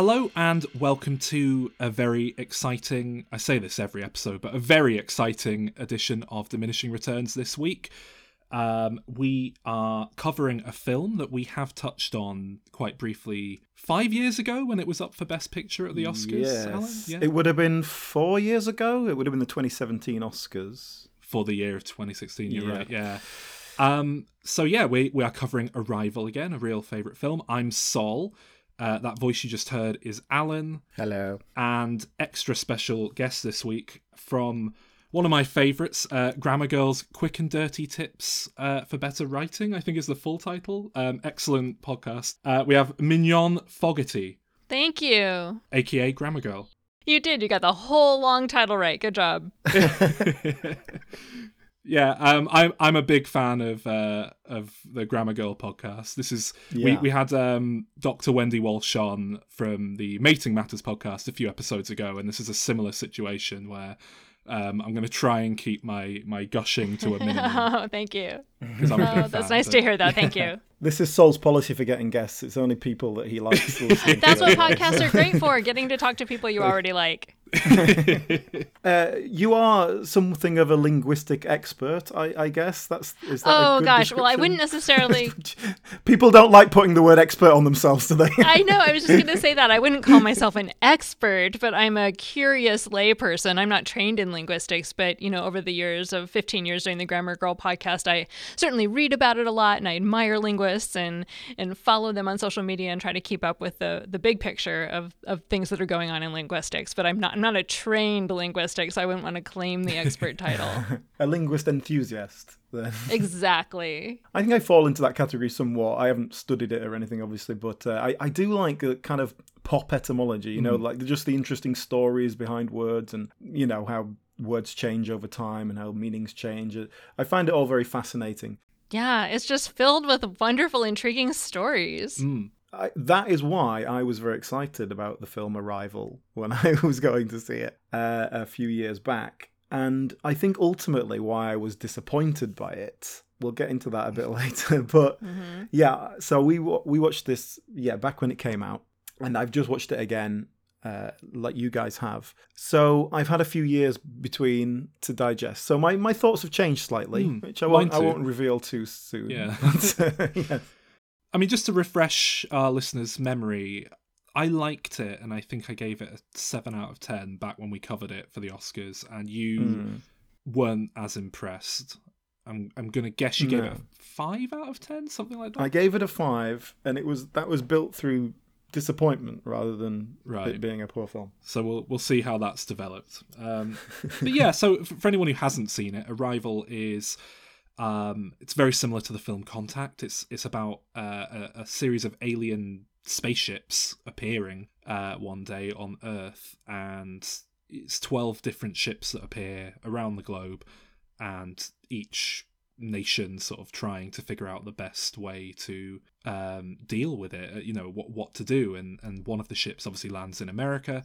Hello and welcome to a very exciting, I say this every episode, but a very exciting edition of Diminishing Returns this week. Um, we are covering a film that we have touched on quite briefly five years ago when it was up for Best Picture at the Oscars. Yes. Yeah. It would have been four years ago. It would have been the 2017 Oscars. For the year of 2016, you're Yeah. right, yeah. Um, so yeah, we, we are covering Arrival again, a real favourite film. I'm Sol. Uh, that voice you just heard is Alan. Hello. and extra special guest this week from one of my favourites, uh, Grammar Girls Quick and Dirty Tips uh, for Better Writing, I think is the full title. Um, excellent podcast. Uh, we have Mignon Fogarty, Thank you. aka Grammar Girl. You did. You got the whole long title right. Good job. yeah, um, I'm I'm a big fan of uh, of the Grammar Girl podcast. This is we, Yeah. we had um, Dr. Wendy Walsh on from the Mating Matters podcast a few episodes ago, and this is a similar situation where um, I'm going to try and keep my my gushing to a minimum Oh, thank you. because I'm a big Oh, that's fan, nice but- to hear, though. Thank you. This is Sol's policy for getting guests. It's only people that he likes. listening to. That's what podcasts are great for getting to talk to people you already like. Uh, you are something of a linguistic expert, I, I guess. That's is that a Oh, good gosh. Well, I wouldn't necessarily. People don't like putting the word expert on themselves, do they? I know. I was just going to say that. I wouldn't call myself an expert, but I'm a curious layperson. I'm not trained in linguistics, but, you know, over the years of 15 years doing the Grammar Girl podcast, I certainly read about it a lot and I admire linguists and, and follow them on social media and try to keep up with the, the big picture of, of things that are going on in linguistics. But I'm not, I'm not a trained linguistic, so I wouldn't want to claim the expert title. a linguist enthusiast. Then exactly. I think I fall into that category somewhat. I haven't studied it or anything, obviously, but uh, I, I do like a kind of pop etymology. You know, like just the interesting stories behind words, and you know how words change over time and how meanings change. I find it all very fascinating. Yeah, it's just filled with wonderful, intriguing stories. Mm. I, that is why I was very excited about the film Arrival when I was going to see it uh, a few years back. And I think ultimately why I was disappointed by it. We'll get into that a bit later, but Mm-hmm. yeah. So we we watched this yeah back when it came out, and I've just watched it again, uh, like you guys have. So I've had a few years between to digest. So my, my thoughts have changed slightly, Mm, which I won't I won't reveal too soon. Yeah. Uh, yeah. I mean, just to refresh our listeners' memory, I liked it, and I think I gave it a seven out of ten back when we covered it for the Oscars, and you Mm. weren't as impressed. I'm I'm gonna guess you gave it a five out of ten, something like that. I gave it a five, and it was that was built through disappointment rather than Right. it being a poor film. So we'll we'll see how that's developed. Um, but yeah, so for anyone who hasn't seen it, Arrival is um, it's very similar to the film Contact. It's it's about uh, a, a series of alien spaceships appearing uh, one day on Earth, and it's twelve different ships that appear around the globe, and each nation sort of trying to figure out the best way to um, deal with it. uh, You know what what to do, and and one of the ships obviously lands in America,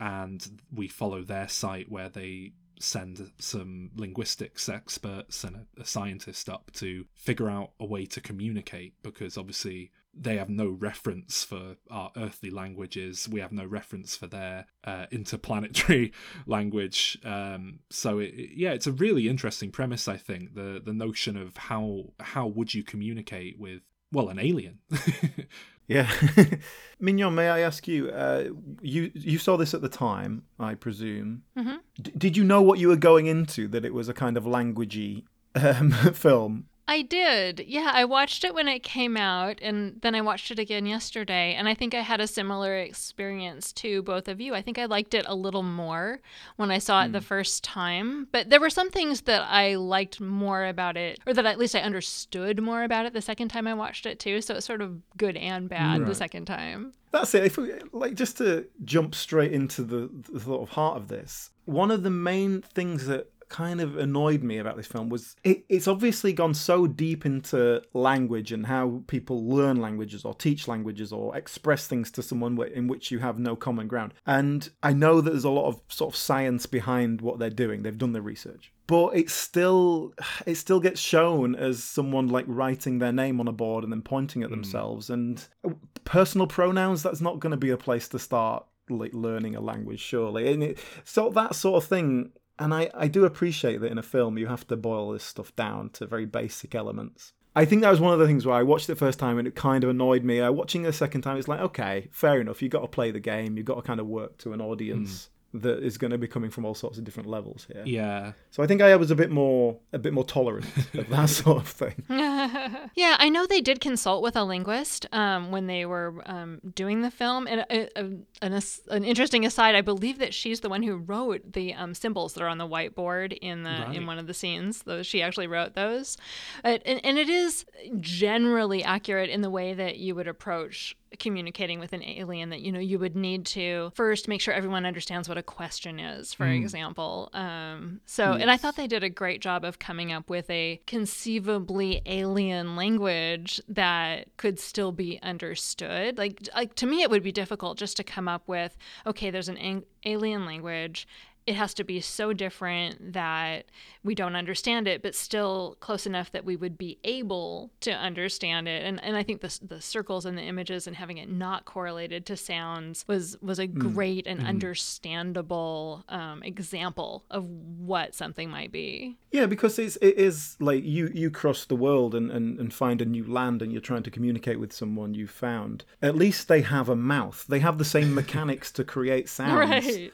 and we follow their site where they send some linguistics experts and a, a scientist up to figure out a way to communicate because obviously they have no reference for our earthly languages we have no reference for their uh, interplanetary language um, so it, it- yeah it's a really interesting premise i think the the notion of how how would you communicate with well an alien Yeah, Mignon, may I ask you? Uh, you you saw this at the time, I presume. Mhm. D- did you know what you were going into? That it was a kind of languagey um, film. I did. Yeah, I watched it when it came out and then I watched it again yesterday and I think I had a similar experience to both of you. I think I liked it a little more when I saw it the hmm. first time, but there were some things that I liked more about it or that at least I understood more about it the second time I watched it too, so it's sort of good and bad the second time. That's it. If we, like just to jump straight into the, the sort of heart of this, one of the main things that kind of annoyed me about this film was it, it's obviously gone so deep into language and how people learn languages or teach languages or express things to someone in which you have no common ground. And I know that there's a lot of sort of science behind what they're doing. They've done the research. But it still it still gets shown as someone like writing their name on a board and then pointing at hmm. themselves and personal pronouns. That's not going to be a place to start like learning a language, surely. And it, so that sort of thing. And I, I do appreciate that in a film you have to boil this stuff down to very basic elements. I think that was one of the things where I watched it first time and it kind of annoyed me. I watching it a second time, it's like, okay, fair enough. You've got to play the game. You've got to kind of work to an audience hmm. That is going to be coming from all sorts of different levels here. Yeah. So I think I was a bit more a bit more tolerant of that sort of thing. yeah, I know they did consult with a linguist um, when they were um, doing the film. And uh, uh, an, an interesting aside, I believe that she's the one who wrote the um, symbols that are on the whiteboard in the Right. in one of the scenes. Those she actually wrote those, Uh, and, and it is generally accurate in the way that you would approach communicating with an alien that you know you would need to first make sure everyone understands what a question is for example. Um, so and i thought they did a great job of coming up with a conceivably alien language that could still be understood. Like like to me it would be difficult just to come up with okay there's an ang- alien language it has to be so different that we don't understand it, but still close enough that we would be able to understand it. And and I think the the circles and the images and having it not correlated to sounds was was a great and understandable um, example of what something might be. Yeah, because it's it is like you you cross the world and, and, and find a new land and you're trying to communicate with someone you found. At least they have a mouth. They have the same mechanics to create sounds. Right.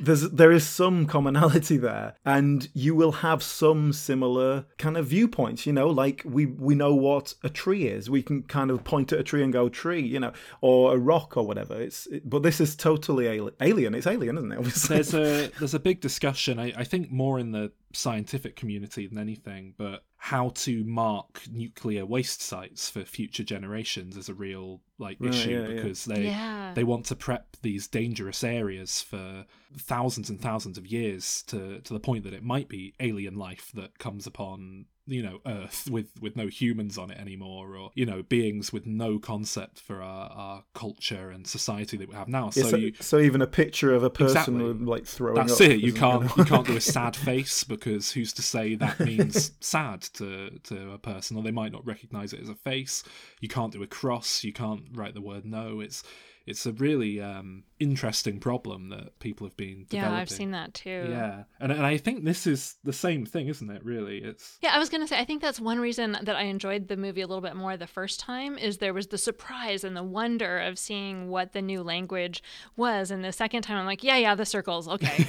There's there is some commonality there, and you will have some similar kind of viewpoints. You know, like we we know what a tree is. We can kind of point at a tree and go tree. You know, or a rock or whatever. It's it, but this is totally alien. It's alien, isn't it? Obviously. there's a there's a big discussion I, I think more in the scientific community than anything but how to mark nuclear waste sites for future generations is a real like Right, issue yeah, yeah. because they Yeah. they want to prep these dangerous areas for thousands and thousands of years to to the point that it might be alien life that comes upon you know earth with with no humans on it anymore or you know beings with no concept for our, our culture and society that we have now Yeah, so so, you so even a picture of a person Exactly. with like throwing that's it. You can't you can't do a sad face because who's to say that means sad to to a person, or they might not recognize it as a face. You can't do a cross. You can't write the word no. It's it's a really um, interesting problem that people have been Yeah, developing. I've seen that too. Yeah, and and I think this is the same thing, isn't it? Really, it's Yeah, I was gonna say I think that's one reason that I enjoyed the movie a little bit more the first time is there was the surprise and the wonder of seeing what the new language was, and the second time I'm like, yeah, yeah, the circles, okay.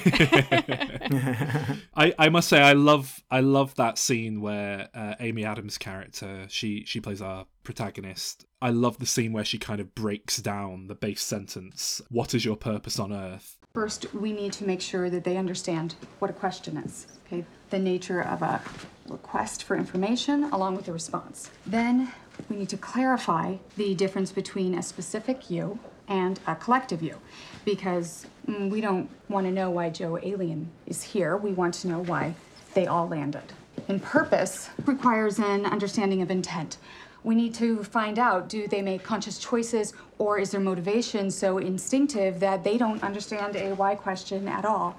I, I must say I love I love that scene where uh, Amy Adams' character she she plays our protagonist. I love the scene where she kind of breaks down the base sentence. What is your purpose on Earth? First, we need to make sure that they understand what a question is, okay? The nature of a request for information along with a response. Then, we need to clarify the difference between a specific you and a collective you because mm, we don't want to know why Joe Alien is here. We want to know why they all landed. And purpose requires an understanding of intent. We need to find out do they make conscious choices or is their motivation so instinctive that they don't understand a why question at all?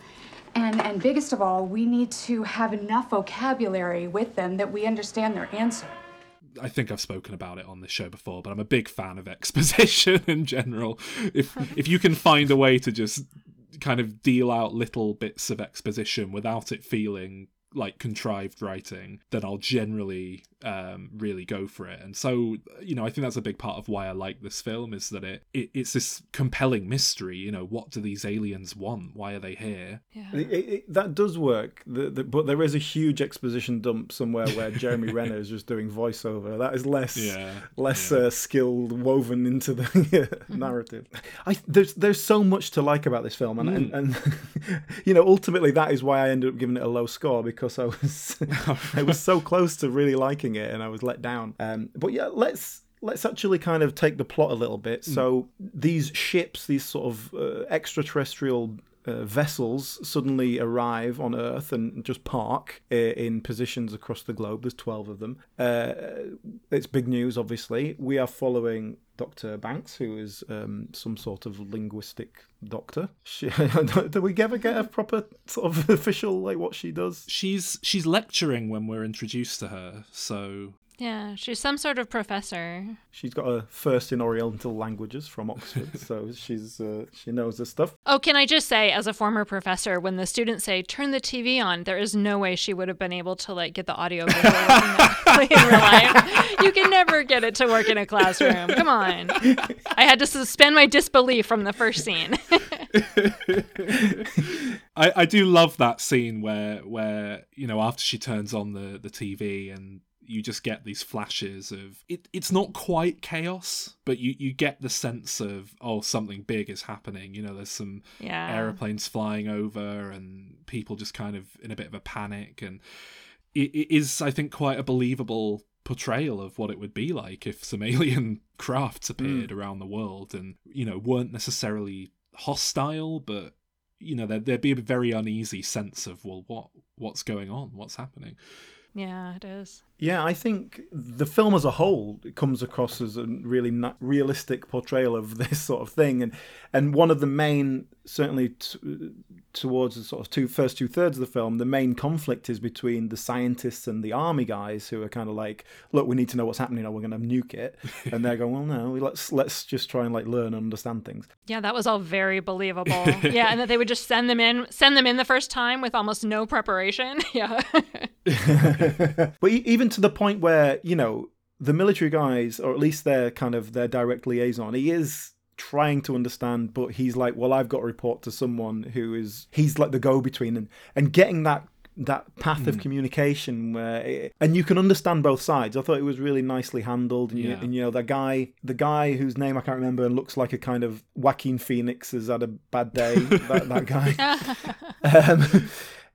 And, and biggest of all, we need to have enough vocabulary with them that we understand their answer. I think I've spoken about it on this show before, but I'm a big fan of exposition in general. If if you can find a way to just kind of deal out little bits of exposition without it feeling like contrived writing, then I'll generally um, really go for it. And so, you know, I think that's a big part of why I like this film is that it, it it's this compelling mystery. You know, what do these aliens want? Why are they here? yeah. It, it, it- that does work, the, the, but there is a huge exposition dump somewhere where Jeremy Renner is just doing voiceover. That is less Yeah, less yeah. Uh, skilled woven into the narrative. I there's there's so much to like about this film, and and, and you know ultimately that is why I ended up giving it a low score because I was I was so close to really liking it, and I was let down. Um, but yeah, let's. Let's actually kind of take the plot a little bit. So these ships, these sort of uh, extraterrestrial uh, vessels suddenly arrive on Earth and just park uh, in positions across the globe. There's 12 of them. Uh, it's big news, obviously. We are following Dr. Banks, who is um, some sort of linguistic doctor. She, do we ever get a proper sort of official, like what she does? She's she's lecturing when we're introduced to her, so Yeah, she's some sort of professor. She's got a first in Oriental languages from Oxford, so she's uh, she knows this stuff. Oh, can I just say, as a former professor, when the students say "turn the TV on," there is no way she would have been able to like get the audio visual in real life. You can never get it to work in a classroom. Come on, I had to suspend my disbelief from the first scene. I, I do love that scene where where you know after she turns on the the TV and you just get these flashes of it it's not quite chaos but you you get the sense of oh something big is happening you know there's some yeah. aeroplanes flying over and people just kind of in a bit of a panic and it, it is i think quite a believable portrayal of what it would be like if some alien crafts appeared Mm. around the world and you know weren't necessarily hostile but you know there'd, there'd be a very uneasy sense of well what what's going on what's happening Yeah, it is. Yeah, I think the film as a whole comes across as a really realistic portrayal of this sort of thing, and and one of the main, certainly t- towards the sort of two first two thirds of the film, the main conflict is between the scientists and the army guys who are kind of like, look, we need to know what's happening, or we're going to nuke it, and they're going, well, no, let's let's just try and like learn and understand things. Yeah, that was all very believable. yeah, and that they would just send them in, send them in the first time with almost no preparation. Yeah. but e- even to the point where you know the military guys, or at least their kind of their direct liaison, he is trying to understand, but he's like, well, I've got to report to someone who is he's like the go between, and and getting that that path of communication where it, and you can understand both sides. I thought it was really nicely handled. And, you, and you know the guy the guy whose name i can't remember and looks like a kind of joaquin phoenix has had a bad day that, that guy. Um, he-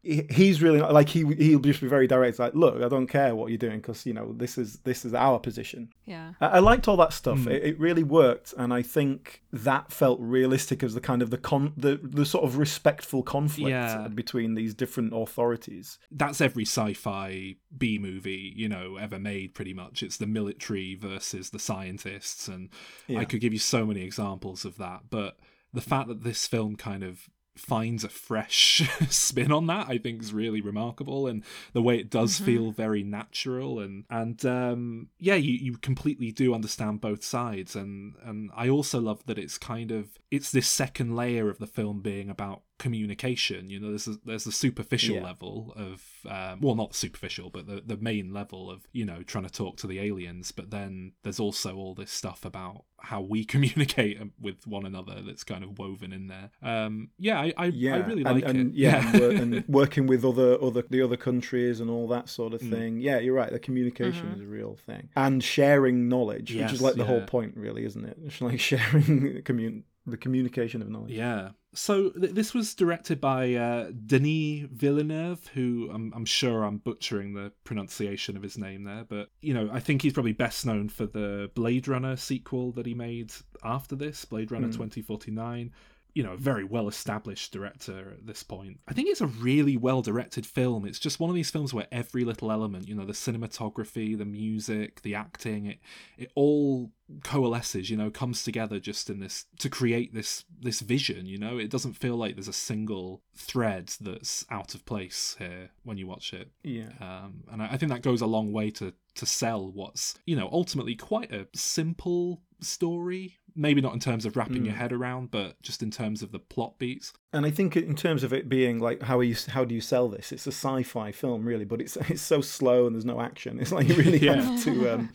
he's really not, like he he'll just be very direct like look i don't care what you're doing because you know this is this is our position yeah. I, I liked all that stuff hmm. it, it really worked and i think that felt realistic as the kind of the con the, the sort of respectful conflict Yeah. between these different authorities that's every sci-fi B movie you know ever made pretty much it's the military versus the scientists and Yeah. I could give you so many examples of that but the fact that this film kind of finds a fresh spin on that I think is really remarkable and the way it does feel very natural and and um yeah you you completely do understand both sides and and I also love that it's kind of it's this second layer of the film being about communication you know there's a, there's the superficial Yeah. level of um, well not superficial but the the main level of you know trying to talk to the aliens but then there's also all this stuff about how we communicate with one another that's kind of woven in there. Um yeah i i, yeah I really like and, it. yeah, And, wor- and working with other other the other countries and all that sort Mm. of thing. Yeah you're right the communication is a real thing. And sharing knowledge which is like the whole point really isn't it? It's like sharing commun- the communication of knowledge. Yeah. So th- this was directed by uh, Denis Villeneuve, who I'm, I'm sure I'm butchering the pronunciation of his name there, but you know I think he's probably best known for the Blade Runner sequel that he made after this, Blade Runner 2049. You know, a very well established director at this point. I think it's a really well directed film. It's just one of these films where every little element, you know, the cinematography, the music, the acting, it it all coalesces you know comes together just in this to create this this vision you know it doesn't feel like there's a single thread that's out of place here when you watch it yeah um, and I, I think that goes a long way to to sell what's you know ultimately quite a simple story maybe not in terms of wrapping your head around but just in terms of the plot beats And I think in terms of it being like how are you how do you sell this? It's a sci-fi film really, but it's it's so slow and there's no action. It's like you really Yeah. have to um,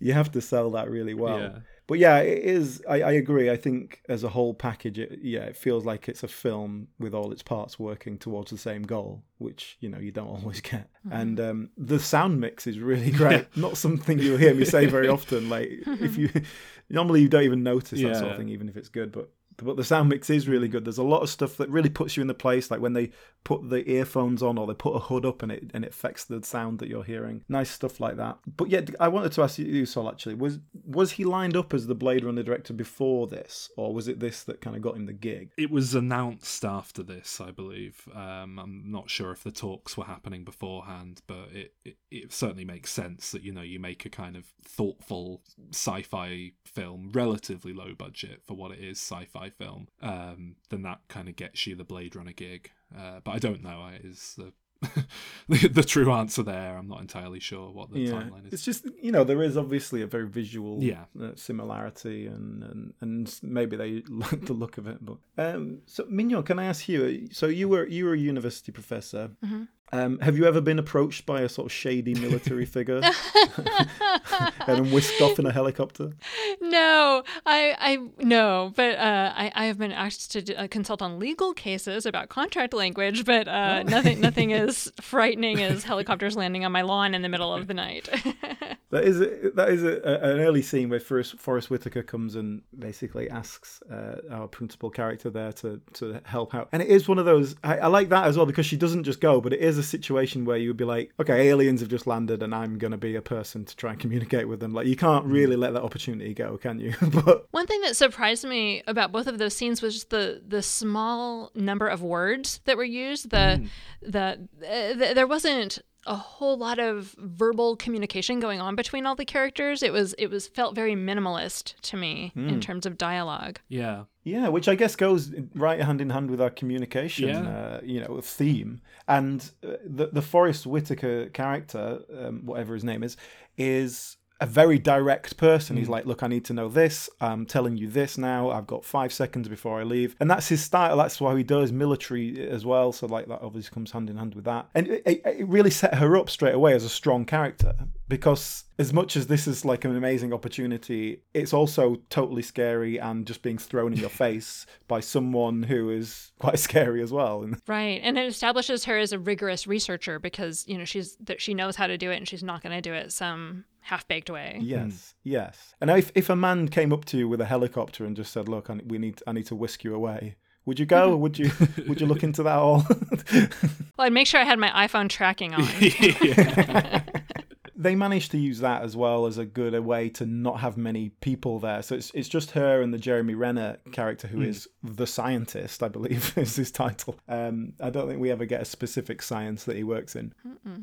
you have to sell that really well. Yeah. But yeah, it is. I, I agree. I think as a whole package, it, yeah, it feels like it's a film with all its parts working towards the same goal, which you know you don't always get. And um, the sound mix is really great. Not something you'll hear me say very often. Like if you normally you don't even notice that sort of thing, even if it's good. But but the sound mix is really good. There's a lot of stuff that really puts you in the place, like when they put the earphones on or they put a hood up and it and it affects the sound that you're hearing. Nice stuff like that. But yeah, I wanted to ask you, Sol, actually, was was he lined up as the Blade Runner director before this, or was it this that kind of got him the gig? it was announced after this i believe um, i'm not sure if the talks were happening beforehand but it, it, it certainly makes sense that you know you make a kind of thoughtful sci-fi film relatively low budget for what it is sci-fi film um, then that kind of gets you the blade runner gig uh, but i don't know it is the the, the true answer there. I'm not entirely sure what the yeah, timeline is. it's just you know there is obviously a very visual Yeah. uh, similarity, and, and and maybe they like the look of it. But um, so Mignon, can I ask you? So you were you were a university professor. Um, have you ever been approached by a sort of shady military figure and whisked off in a helicopter? No, I, I no, but uh, I, I have been asked to uh, consult on legal cases about contract language, but uh, nothing, nothing as frightening as helicopters landing on my lawn in the middle of the night. That is a, that is a, a- an early scene where Forest, Forest Whitaker comes and basically asks uh, our principal character there to, to help out, and it is one of those. I, I like that as well because she doesn't just go, but it is a situation where you would be like, okay, aliens have just landed, and I'm gonna be a person to try and communicate with them. Like you can't really let that opportunity go, can you? but One thing that surprised me about both of those scenes was just the the small number of words that were used. The the uh, th- there wasn't a whole lot of verbal communication going on between all the characters. It was it was felt very minimalist to me in terms of dialogue. yeah. Yeah, which I guess goes right hand in hand with our communication, Yeah. uh, you know, theme. And uh, the the Forest Whitaker character, um, whatever his name is, is a very direct person. He's hmm. like, "Look, I need to know this. I'm telling you this now. I've got five seconds before I leave." And that's his style. That's why he does military as well. So like that obviously comes hand in hand with that. And it, it it really set her up straight away as a strong character because as much as this is like an amazing opportunity, it's also totally scary and just being thrown in your face by someone who is quite scary as well. Right, and it establishes her as a rigorous researcher because you know she's that she knows how to do it and she's not going to do it some half baked way. Hmm. yes, yes. And if if a man came up to you with a helicopter and just said, "Look, I, we need I need to whisk you away," would you go? or would you would you look into that all? Well, I'd make sure I had my iPhone tracking on. they managed to use that as well as a good way to not have many people there. So it's it's just her and the Jeremy Renner character who is the scientist, I believe is his title. Um, I don't think we ever get a specific science that he works in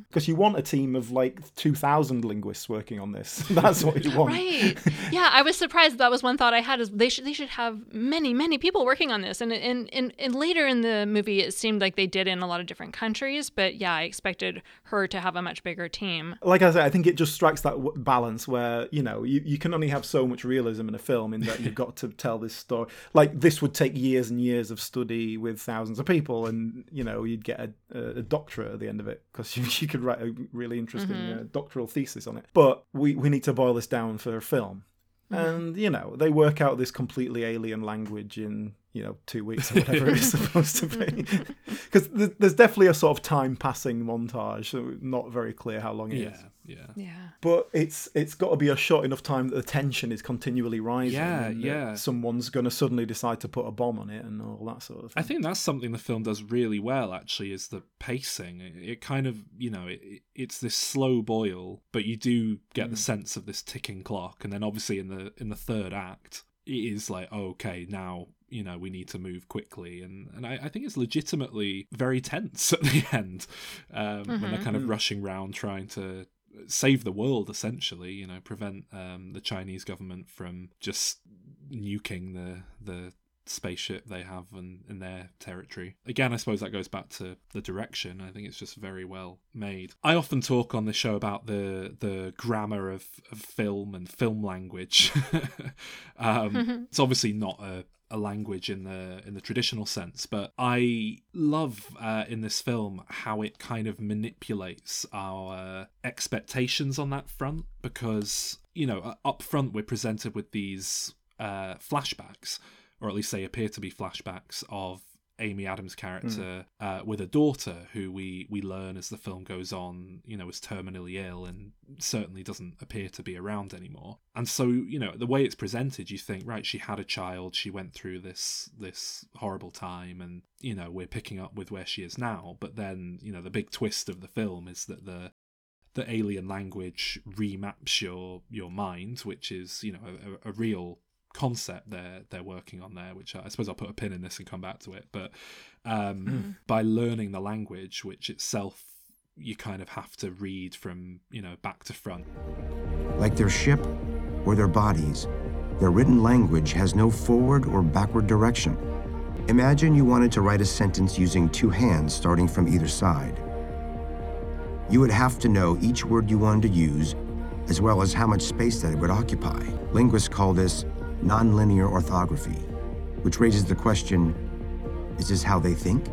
because you want a team of like two thousand linguists working on this. That's what you want. Right. Yeah, I was surprised. That was one thought I had is they should they should have many many people working on this. And and, and and later in the movie, it seemed like they did in a lot of different countries. But yeah, I expected her to have a much bigger team. Like I said, I think it just strikes that w- balance where you know you, you can only have so much realism in a film in that you've got to tell this story. Like this would take years and years of study with thousands of people, and you know you'd get a, a doctorate at the end of it because you, you could write a really interesting uh, doctoral thesis on it. But we we need to boil this down for a film. And you know they work out this completely alien language in you know two weeks or whatever it's supposed to be, because there's definitely a sort of time passing montage, so not very clear how long it is Yeah. Yeah. Yeah. but it's it's got to be a short enough time that the tension is continually rising. Yeah, and yeah. Someone's going to suddenly decide to put a bomb on it and all that sort of I think that's something the film does really well. Actually, is the pacing. It, it kind of, you know, it, it- it's this slow boil, but you do get the mm. sense of this ticking clock. And then, obviously, in the in the third act, it is like, oh, okay, now you know we need to move quickly, and and I, I think it's legitimately very tense at the end um, when they're mm-hmm. kind of mm. rushing around trying to save the world essentially you know prevent um, the chinese government from just nuking the the spaceship they have in, in their territory. Again, I suppose that goes back to the direction. I think it's just very well made. I often talk on the show about the the grammar of, of film and film language. um, it's obviously not a a language in the in the traditional sense but i love uh, in this film how it kind of manipulates our expectations on that front because you know up front we're presented with these uh, flashbacks or at least they appear to be flashbacks of Amy Adams' character uh, with a daughter who we we learn as the film goes on, you know, is terminally ill and certainly doesn't appear to be around anymore. And so, you know, the way it's presented, you think, right, she had a child, she went through this this horrible time, and you know, we're picking up with where she is now. But then, you know, the big twist of the film is that the the alien language remaps your your mind, which is you know a, a real concept they're they're working on there. Which I, I suppose I'll put a pin in this and come back to it. But um, by learning the language, which itself you kind of have to read from you know back to front. Like their ship or their bodies, their written language has no forward or backward direction. Imagine you wanted to write a sentence using two hands starting from either side. You would have to know each word you wanted to use, as well as how much space that it would occupy. Linguists call this nonlinear orthography, which raises the question is this how they think?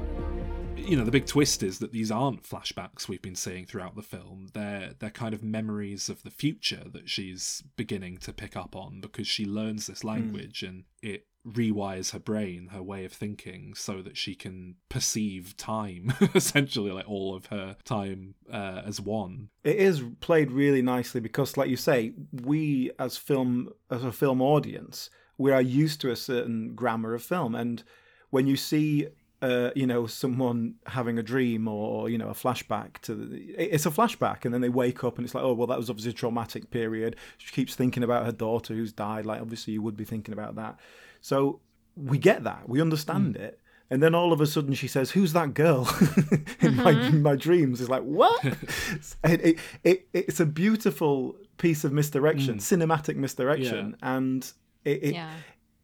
You know the big twist is that these aren't flashbacks we've been seeing throughout the film. They're they're kind of memories of the future that she's beginning to pick up on because she learns this language mm. and it rewires her brain her way of thinking so that she can perceive time essentially like all of her time uh, as one. It is played really nicely because like you say we as film as a film audience we are used to a certain grammar of film. And when you see uh, you know, someone having a dream or you know a flashback to the, it's a flashback, and then they wake up and it's like, oh well, that was obviously a traumatic period. She keeps thinking about her daughter who's died. Like obviously you would be thinking about that. So we get that, we understand mm. it, and then all of a sudden she says, "Who's that girl?" in mm-hmm. my my dreams. It's like what? it, it, it, it's a beautiful piece of misdirection, mm. cinematic misdirection, yeah. and it, it yeah.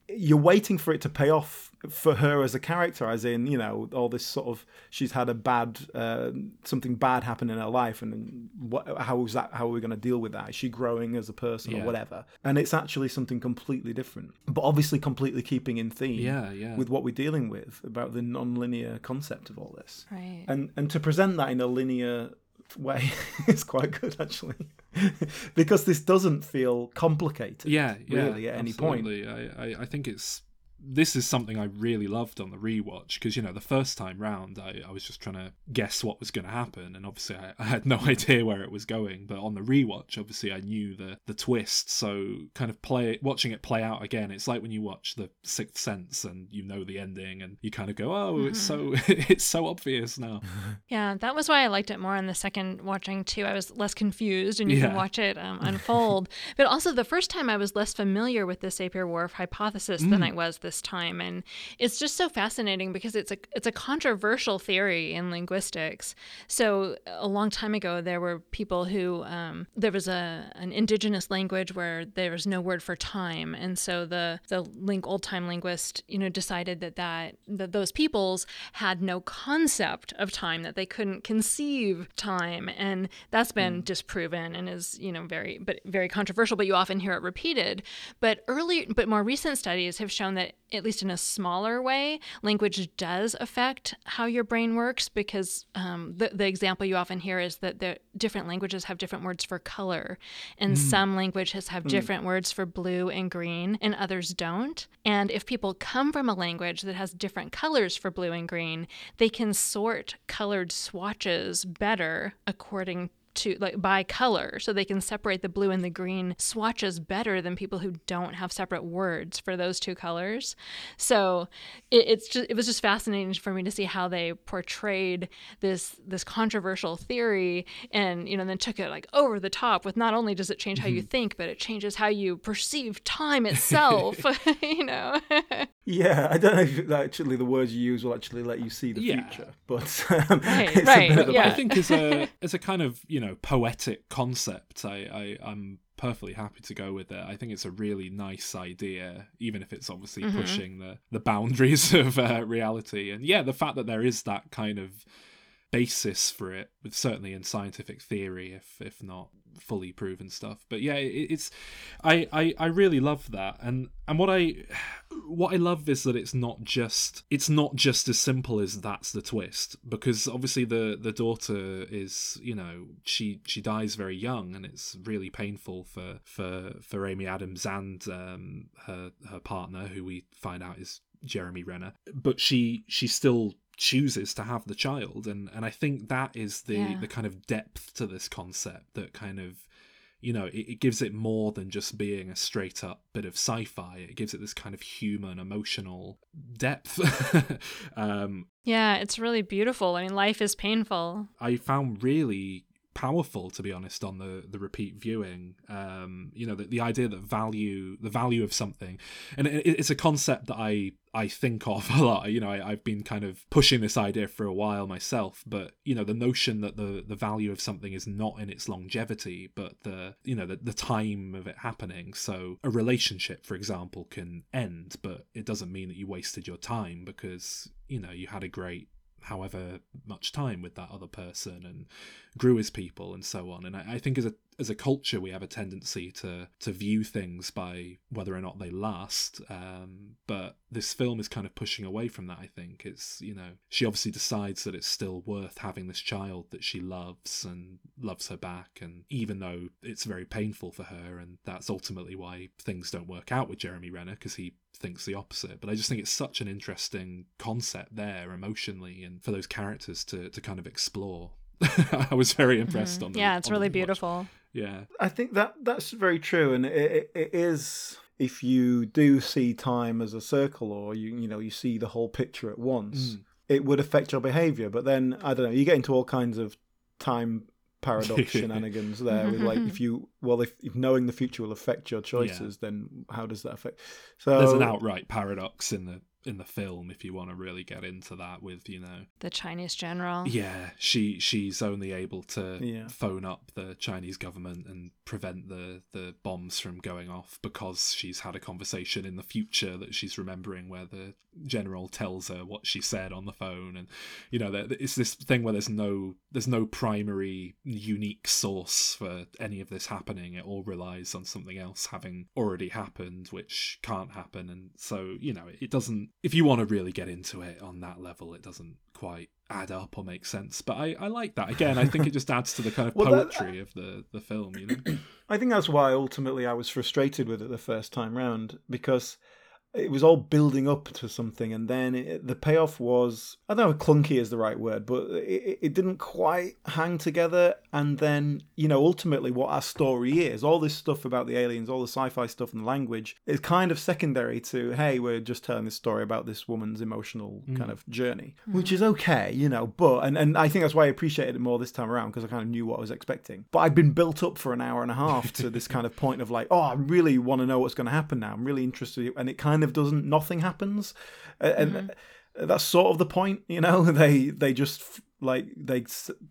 You're waiting for it to pay off for her as a character, as in you know all this sort of she's had a bad uh, something bad happen in her life, and what how is that? How are we going to deal with that? Is she growing as a person yeah. or whatever? And it's actually something completely different, but obviously completely keeping in theme. Yeah, yeah. With what we're dealing with about the non-linear concept of all this, right? And and to present that in a linear way is quite good actually because this doesn't feel complicated yeah, yeah really at any point. I, I i think it's this is something I really loved on the rewatch because you know the first time round I, I was just trying to guess what was going to happen and obviously I, I, had no idea where it was going but on the rewatch obviously I knew the the twist so kind of play watching it play out again it's like when you watch the Sixth Sense and you know the ending and you kind of go oh mm-hmm. it's so it's so obvious now yeah that was why I liked it more on the second watching too I was less confused and you yeah. can watch it um, unfold but also the first time I was less familiar with the Sapir-Whorf hypothesis mm. than I was this time. And it's just so fascinating because it's a it's a controversial theory in linguistics. So a long time ago there were people who um, there was a an indigenous language where there was no word for time. And so the the link old time linguist you know decided that that that those peoples had no concept of time that they couldn't conceive time. And that's been mm. disproven and is you know very but very controversial but you often hear it repeated. But early but more recent studies have shown that at least in a smaller way, language does affect how your brain works because um, the, the example you often hear is that the different languages have different words for color, and mm. some languages have mm. different words for blue and green, and others don't. And if people come from a language that has different colors for blue and green, they can sort colored swatches better according to like by color so they can separate the blue and the green swatches better than people who don't have separate words for those two colors so it, it's just it was just fascinating for me to see how they portrayed this this controversial theory and you know then took it like over the top with not only does it change how you mm-hmm. think but it changes how you perceive time itself you know yeah i don't know if actually the words you use will actually let you see the yeah. future but um, right, right, yeah. i think as a as a kind of you know know poetic concept. I, I I'm perfectly happy to go with it. I think it's a really nice idea, even if it's obviously mm-hmm. pushing the the boundaries of uh, reality. And yeah, the fact that there is that kind of basis for it, with certainly in scientific theory, if if not fully proven stuff. But yeah, it, it's I, I I really love that, and and what I what I love is that it's not just it's not just as simple as that's the twist because obviously the the daughter is you know she she dies very young and it's really painful for for for Amy Adams and um, her her partner who we find out is Jeremy Renner but she she still chooses to have the child and and I think that is the yeah. the kind of depth to this concept that kind of you know it, it, gives it more than just being a straight up bit of sci-fi. It gives it this kind of human emotional depth. Um yeah it's really beautiful. I mean life is painful. I found really powerful to be honest on the the repeat viewing. Um you know the, the idea that value the value of something and it, it's a concept that i i think of a lot. You know I, i've been kind of pushing this idea for a while myself but you know the notion that the the value of something is not in its longevity but the you know the, the time of it happening. So a relationship for example can end but it doesn't mean that you wasted your time because you know you had a great however much time with that other person and grew as people and so on. And I, I think as a as a culture we have a tendency to to view things by whether or not they last. Um, but this film is kind of pushing away from that. I think it's you know she obviously decides that it's still worth having this child that she loves and loves her back, and even though it's very painful for her, and that's ultimately why things don't work out with Jeremy Renner because he thinks the opposite. But I just think it's such an interesting concept there emotionally and for those characters to to kind of explore. I was very impressed mm-hmm. on the, Yeah, it's really the beautiful. Yeah. I think that that's very true and it, it, it is if you do see time as a circle or you you know you see the whole picture at once, mm. it would affect your behavior, but then I don't know, you get into all kinds of time paradox shenanigans there with like mm-hmm. if you well if, if knowing the future will affect your choices yeah. then how does that affect so there's an outright paradox in the in the film if you want to really get into that with you know. The chinese general. Yeah she she's only able to yeah. phone up the chinese government and prevent the the bombs from going off because she's had a conversation in the future that she's remembering where the general tells her what she said on the phone and you know it's this thing where there's no there's no primary unique source for any of this happening. It all relies on something else having already happened which can't happen. And so you know it doesn't if you want to really get into it on that level it doesn't quite add up or make sense but i i like that. Again i think it just adds to the kind of well, uh, poetry that, of the the film you know? I think that's why ultimately i was frustrated with it the first time round because it was all building up to something, and then it, the payoff was I don't know if clunky is the right word, but it, it didn't quite hang together. And then you know ultimately what our story is, all this stuff about the aliens, all the sci-fi stuff and the language is kind of secondary to hey, we're just telling this story about this woman's emotional mm. kind of journey, mm. which is okay, you know. But and and I think that's why I appreciated it more this time around because I kind of knew what I was expecting. But I'd been built up for an hour and a half to this kind of point of like, oh, I really want to know what's going to happen now. I'm really interested, and it kind of doesn't nothing happens. And mm-hmm. that's sort of the point you know? They they just like they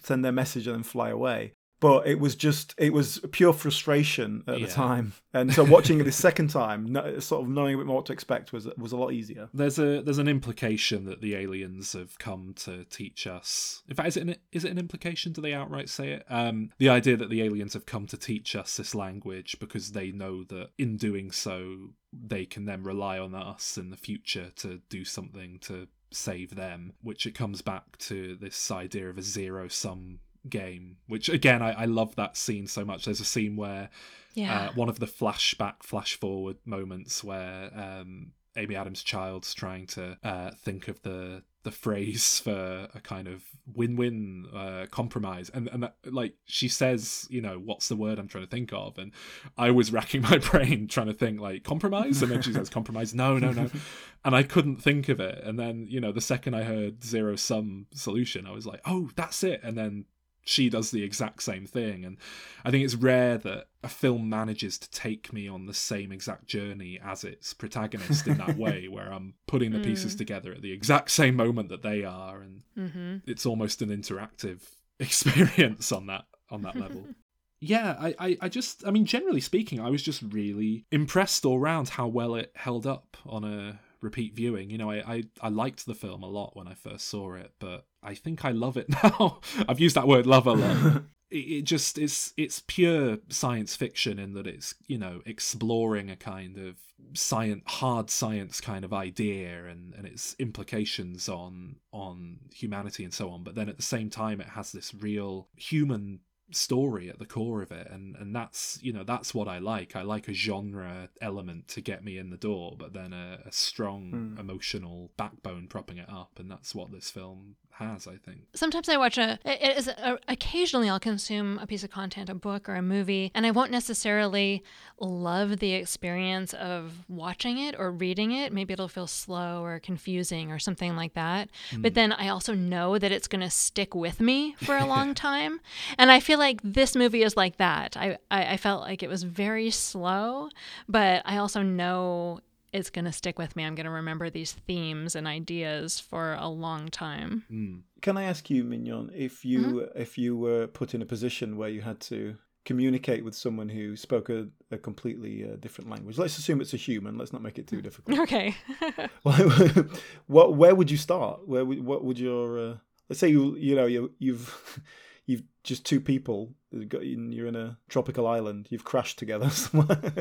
send their message and then fly away but it was just it was pure frustration at yeah. the time. And so watching it the second time sort of knowing a bit more what to expect was was a lot easier. There's a there's an implication that the aliens have come to teach us. In fact is it an, is it an implication? Do they outright say it? Um the idea that the aliens have come to teach us this language because they know that in doing so they can then rely on us in the future to do something to save them which it comes back to this idea of a zero sum game, which again, I, I love that scene so much. There's a scene where yeah. uh, one of the flashback, flash forward moments where um, Amy Adams' child's trying to uh, think of the the phrase for a kind of win-win uh, compromise. And and that, like she says you know what's the word i'm trying to think of? And i was racking my brain trying to think like compromise? And then she says compromise. No no no. And i couldn't think of it. And then you know the second i heard zero sum solution i was like oh that's it. And then she does the exact same thing and i think it's rare that a film manages to take me on the same exact journey as its protagonist in that way where i'm putting the pieces mm. together at the exact same moment that they are and mm-hmm. it's almost an interactive experience on that on that level yeah I, I, I just i mean generally speaking i was just really impressed all round how well it held up on a repeat viewing. You know, I, I, I liked the film a lot when I first saw it, but I think I love it now. I've used that word love a lot. it, it just is it's pure science fiction in that it's you know exploring a kind of science hard science kind of idea and and its implications on on humanity and so on but then at the same time it has this real human story at the core of it and and that's you know that's what i like i like a genre element to get me in the door but then a, a strong mm. emotional backbone propping it up and that's what this film has, I think. Sometimes I watch a, it is a, occasionally I'll consume a piece of content, a book or a movie, and I won't necessarily love the experience of watching it or reading it. Maybe it'll feel slow or confusing or something like that. Mm. But then I also know that it's going to stick with me for a long time. And I feel like this movie is like that. I, I, I felt like it was very slow, but I also know it's going to stick with me. I'm going to remember these themes and ideas for a long time. Mm. Can I ask you, Mignon, if you mm-hmm. if you were put in a position where you had to communicate with someone who spoke a, a completely uh, different language? Let's assume it's a human. Let's not make it too difficult. Okay. what? Where would you start? Where? Would, what would your? Uh, let's say you you know you you've you've just two people. You're in a tropical island. You've crashed together somewhere.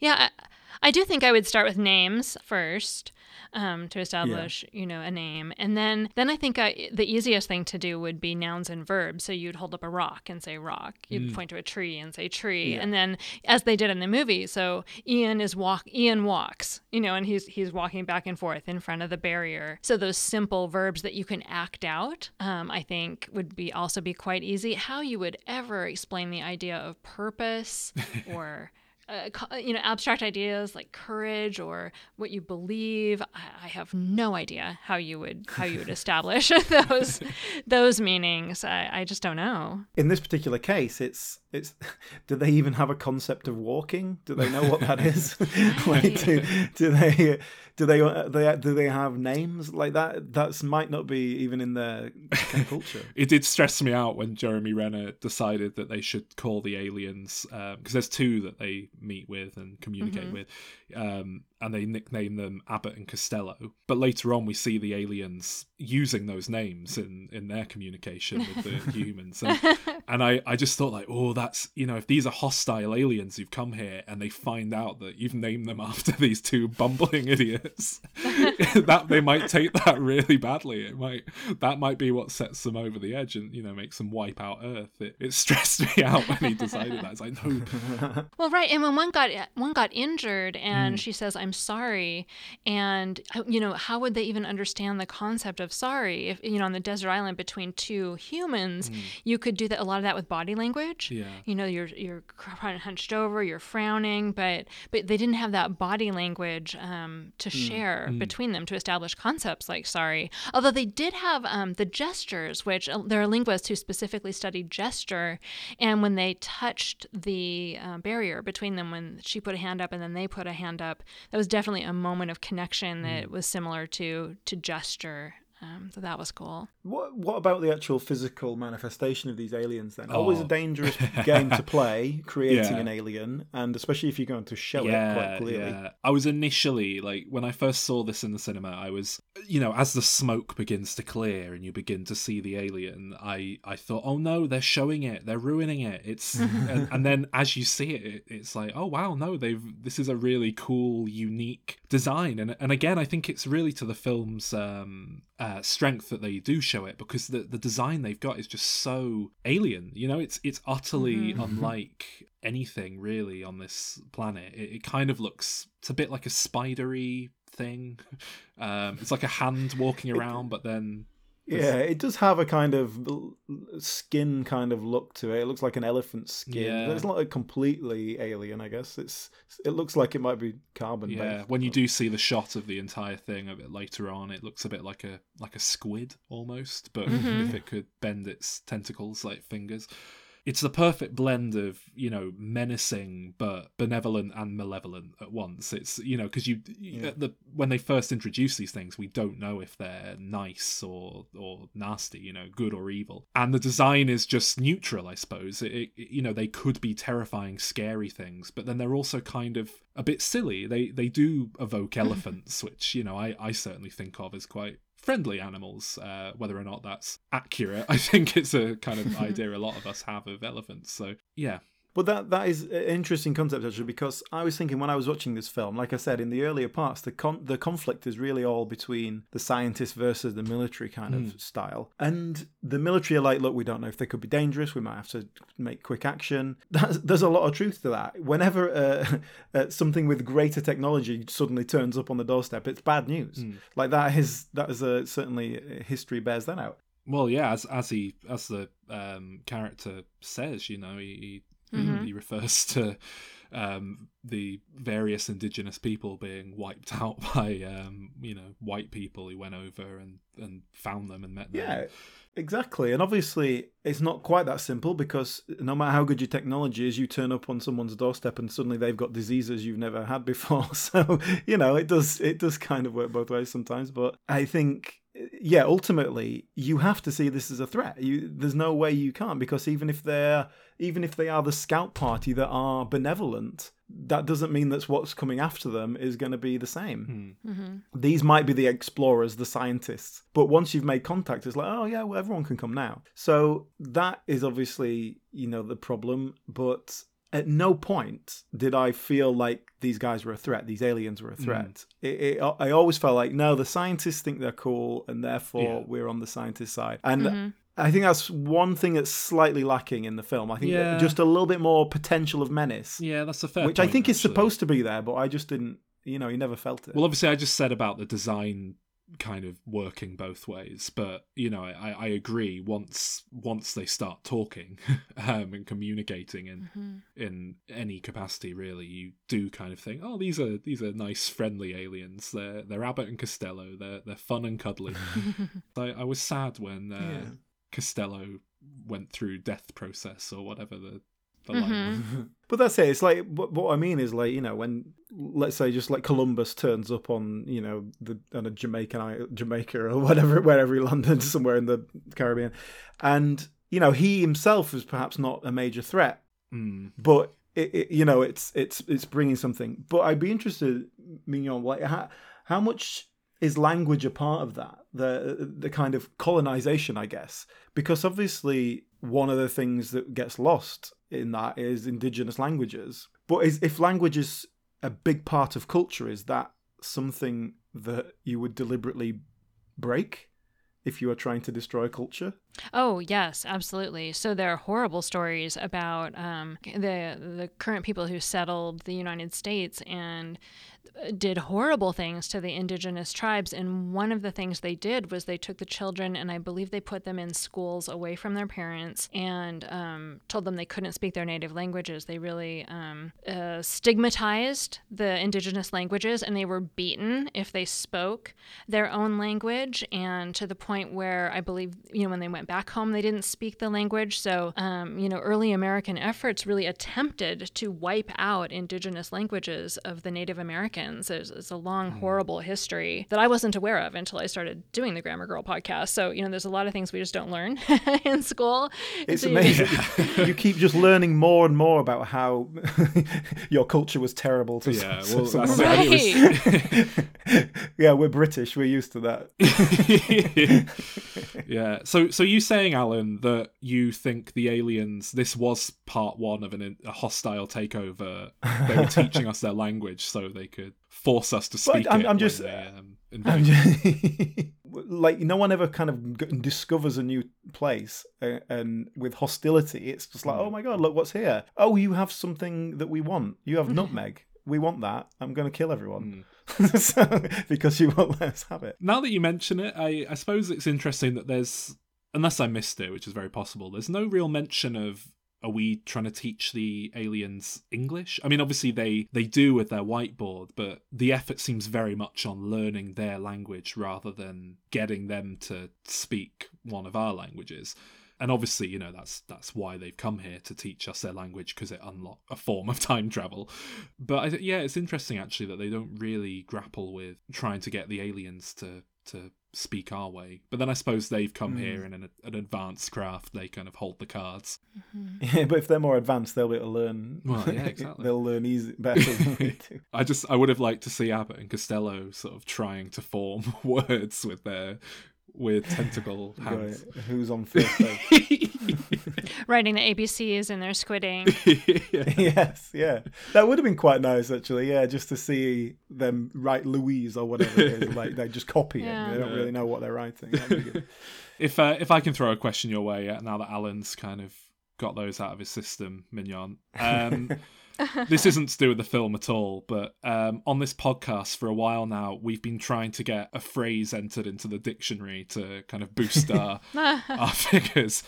yeah, I, I do think I would start with names first um, to establish, yeah. you know, a name, and then then I think I, the easiest thing to do would be nouns and verbs. So you'd hold up a rock and say rock. You'd mm. point to a tree and say tree, yeah. and then as they did in the movie. So Ian is walk. Ian walks, you know, and he's he's walking back and forth in front of the barrier. So those simple verbs that you can act out, um, I think, would be also be quite easy. How you would ever explain the idea of purpose or uh, you know abstract ideas like courage or what you believe. I, I have no idea how you would how you would establish those those meanings. I, I just don't know. In this particular case it's it's do they even have a concept of walking? Do they know what that is? Like do, do they do they, uh, they do they have names? Like that that's might not be even in their culture. It did stress me out when jeremy renner decided that they should call the aliens because um, there's two that they meet with and communicate mm-hmm. with um, and they nickname them Abbott and Costello. But later on, we see the aliens using those names in, in their communication with the humans. And, and I, I just thought, like, oh, that's, you know, if these are hostile aliens who've come here and they find out that you've named them after these two bumbling idiots, that they might take that really badly. It might, that might be what sets them over the edge and, you know, makes them wipe out Earth. It, it stressed me out when he decided that. It's like, no. Well, right. And when one got, one got injured and mm. she says, I'm sorry. And, uh, you know, how would they even understand the concept of sorry? If, you know, on the desert island between two humans, mm. you could do that a lot of that with body language. Yeah. You know, you're, you're hunched over, you're frowning, but, but they didn't have that body language um, to mm. share mm. between them to establish concepts like sorry. Although they did have um, the gestures, which uh, there are linguists who specifically studied gesture. And when they touched the uh, barrier between them, when she put a hand up and then they put a hand up, that was definitely a moment of connection that mm. was similar to to gesture um, so that was cool. What What about the actual physical manifestation of these aliens? Then, oh. always a oh. dangerous game to play, creating yeah. an alien, and especially if you're going to show yeah, it quite clearly. Yeah. I was initially like when I first saw this in the cinema, I was, you know, as the smoke begins to clear and you begin to see the alien, I I thought, oh no, they're showing it, they're ruining it. It's and, and, then as you see it, it's like, oh wow, no, they've this is a really cool, unique design, and and again, I think it's really to the film's um, uh, strength that they do show it because the the design they've got is just so alien. You know, it's it's utterly mm-hmm. unlike anything really on this planet. It, it, kind of looks it's a bit like a spidery thing. Um, it's like a hand walking around, but then yeah, it does have a kind of skin kind of look to it. It looks like an elephant skin. Yeah. It's not a completely alien, I guess. It's it looks like it might be carbon. Based. Yeah, when you do see the shot of the entire thing a bit later on, it looks a bit like a like a squid almost, but mm-hmm. if it could bend its tentacles like fingers it's the perfect blend of you know menacing but benevolent and malevolent at once. It's you know because you yeah. the when they first introduce these things we don't know if they're nice or or nasty you know good or evil. And the design is just neutral i suppose. It, it, you know they could be terrifying scary things but then they're also kind of a bit silly. They they do evoke elephants which you know i i certainly think of as quite friendly animals. Uh, whether or not that's accurate, I think it's a kind of idea a lot of us have of elephants. So yeah, but that that is an interesting concept actually because I was thinking when I was watching this film, like I said in the earlier parts, the con- the conflict is really all between the scientists versus the military kind mm. of style, and the military are like, look, we don't know if they could be dangerous. We might have to make quick action. That's, there's a lot of truth to that. Whenever uh, uh, something with greater technology suddenly turns up on the doorstep, it's bad news. Mm. Like that is that is a certainly uh, history bears that out. Well, yeah, as as he as the um, character says, you know, he, he Mm-hmm. He refers to um, the various indigenous people being wiped out by um, you know white people who went over and, and found them and met them. Yeah, exactly. And obviously, it's not quite that simple because no matter how good your technology is, you turn up on someone's doorstep and suddenly they've got diseases you've never had before. So you know, it does it does kind of work both ways sometimes. But I think yeah, ultimately you have to see this as a threat. You, there's no way you can't because even if they're even if they are the scout party that are benevolent, that doesn't mean that what's coming after them is going to be the same. Hmm. Mm-hmm. These might be the explorers, the scientists, but once you've made contact, it's like, oh yeah, well everyone can come now. So that is obviously you know the problem, but at no point did I feel like these guys were a threat. These aliens were a mm. threat. It, it, I always felt like no, the scientists think they're cool, and therefore Yeah. we're on the scientist side. And mm-hmm. I think that's one thing that's slightly lacking in the film. I think Yeah. just a little bit more potential of menace, Yeah, that's a fair which I point, think is supposed to be there, but I just didn't. You know, you never felt it. Well, obviously, I just said about the design kind of working both ways, but you know, I, I agree. Once once they start talking um, and communicating in in any capacity, really, you do kind of think, oh, these are these are nice, friendly aliens. They're they're Abbott and Costello. They're they're fun and cuddly. I, I was sad when uh, Yeah. Costello went through death process or whatever the the was. But that's it. It's like what, what I mean is like you know when let's say just like Columbus turns up on you know the on a Jamaican Jamaica or whatever wherever he landed somewhere in the Caribbean, and you know he himself is perhaps not a major threat, Mm. but it, it, you know it's it's it's bringing something. But I'd be interested, Mignon, like how how much is language a part of that? The the kind of colonization, I guess, because obviously one of the things that gets lost in that is indigenous languages. But is, if language is a big part of culture, is that something that you would deliberately break if you are trying to destroy culture? Oh yes, absolutely. So there are horrible stories about um, the the current people who settled the United States and did horrible things to the indigenous tribes. And one of the things they did was they took the children and I believe they put them in schools away from their parents and um, told them they couldn't speak their native languages. They really um, uh, stigmatized the indigenous languages and they were beaten if they spoke their own language. And to the point where I believe, you know, when they went back home, they didn't speak the language. So, um, you know, early American efforts really attempted to wipe out indigenous languages of the Native Americans. It's, there's a long, horrible history that I wasn't aware of until I started doing the Grammar Girl podcast. So, you know, there's a lot of things we just don't learn in school. It's So amazing. you keep just learning more and more about how your culture was terrible to Yeah, some- well, some- that's it. It was- yeah, we're British. We're used to that. Yeah. So, so you saying, Alan, that you think the aliens? This was part one of an, a hostile takeover. They were teaching us their language so they could force us to But speak I'm- it. I'm just- um, I'm just- like no one ever kind of discovers a new place uh, and with hostility it's just like oh my god look what's here oh you have something that we want you have nutmeg we want that i'm going to kill everyone so, because you won't let us have it now that you mention it, I, I suppose it's interesting that there's, unless I missed it, which is very possible, there's no real mention of are we trying to teach the aliens English? I mean, obviously they they do with their whiteboard, but the effort seems very much on learning their language rather than getting them to speak one of our languages. And obviously, you know that's that's why they've come here to teach us their language because it unlock a form of time travel. But I, th- yeah, it's interesting actually that they don't really grapple with trying to get the aliens to to speak our way. But then I suppose they've come here mm. in an, an advanced craft. They kind of hold the cards. Mm-hmm. yeah but if they're more advanced they'll be able to learn Well, yeah, exactly. they'll learn easy better than we do I just I would have liked to see Abbott and Costello sort of trying to form words with their weird tentacle hands. Right, who's on first base? writing the ABCs and their squidding. yes, yeah. That would have been quite nice, actually. Yeah, just to see them write Louise or whatever it is. Like they just copy Yeah. it. They don't Yeah. really know what they're writing. That'd be good. If uh, if I can throw a question your way uh, now that Alan's kind of got those out of his system, Mignon. Um, this isn't to do with the film at all, but um, on this podcast for a while now, we've been trying to get a phrase entered into the dictionary to kind of boost our our figures.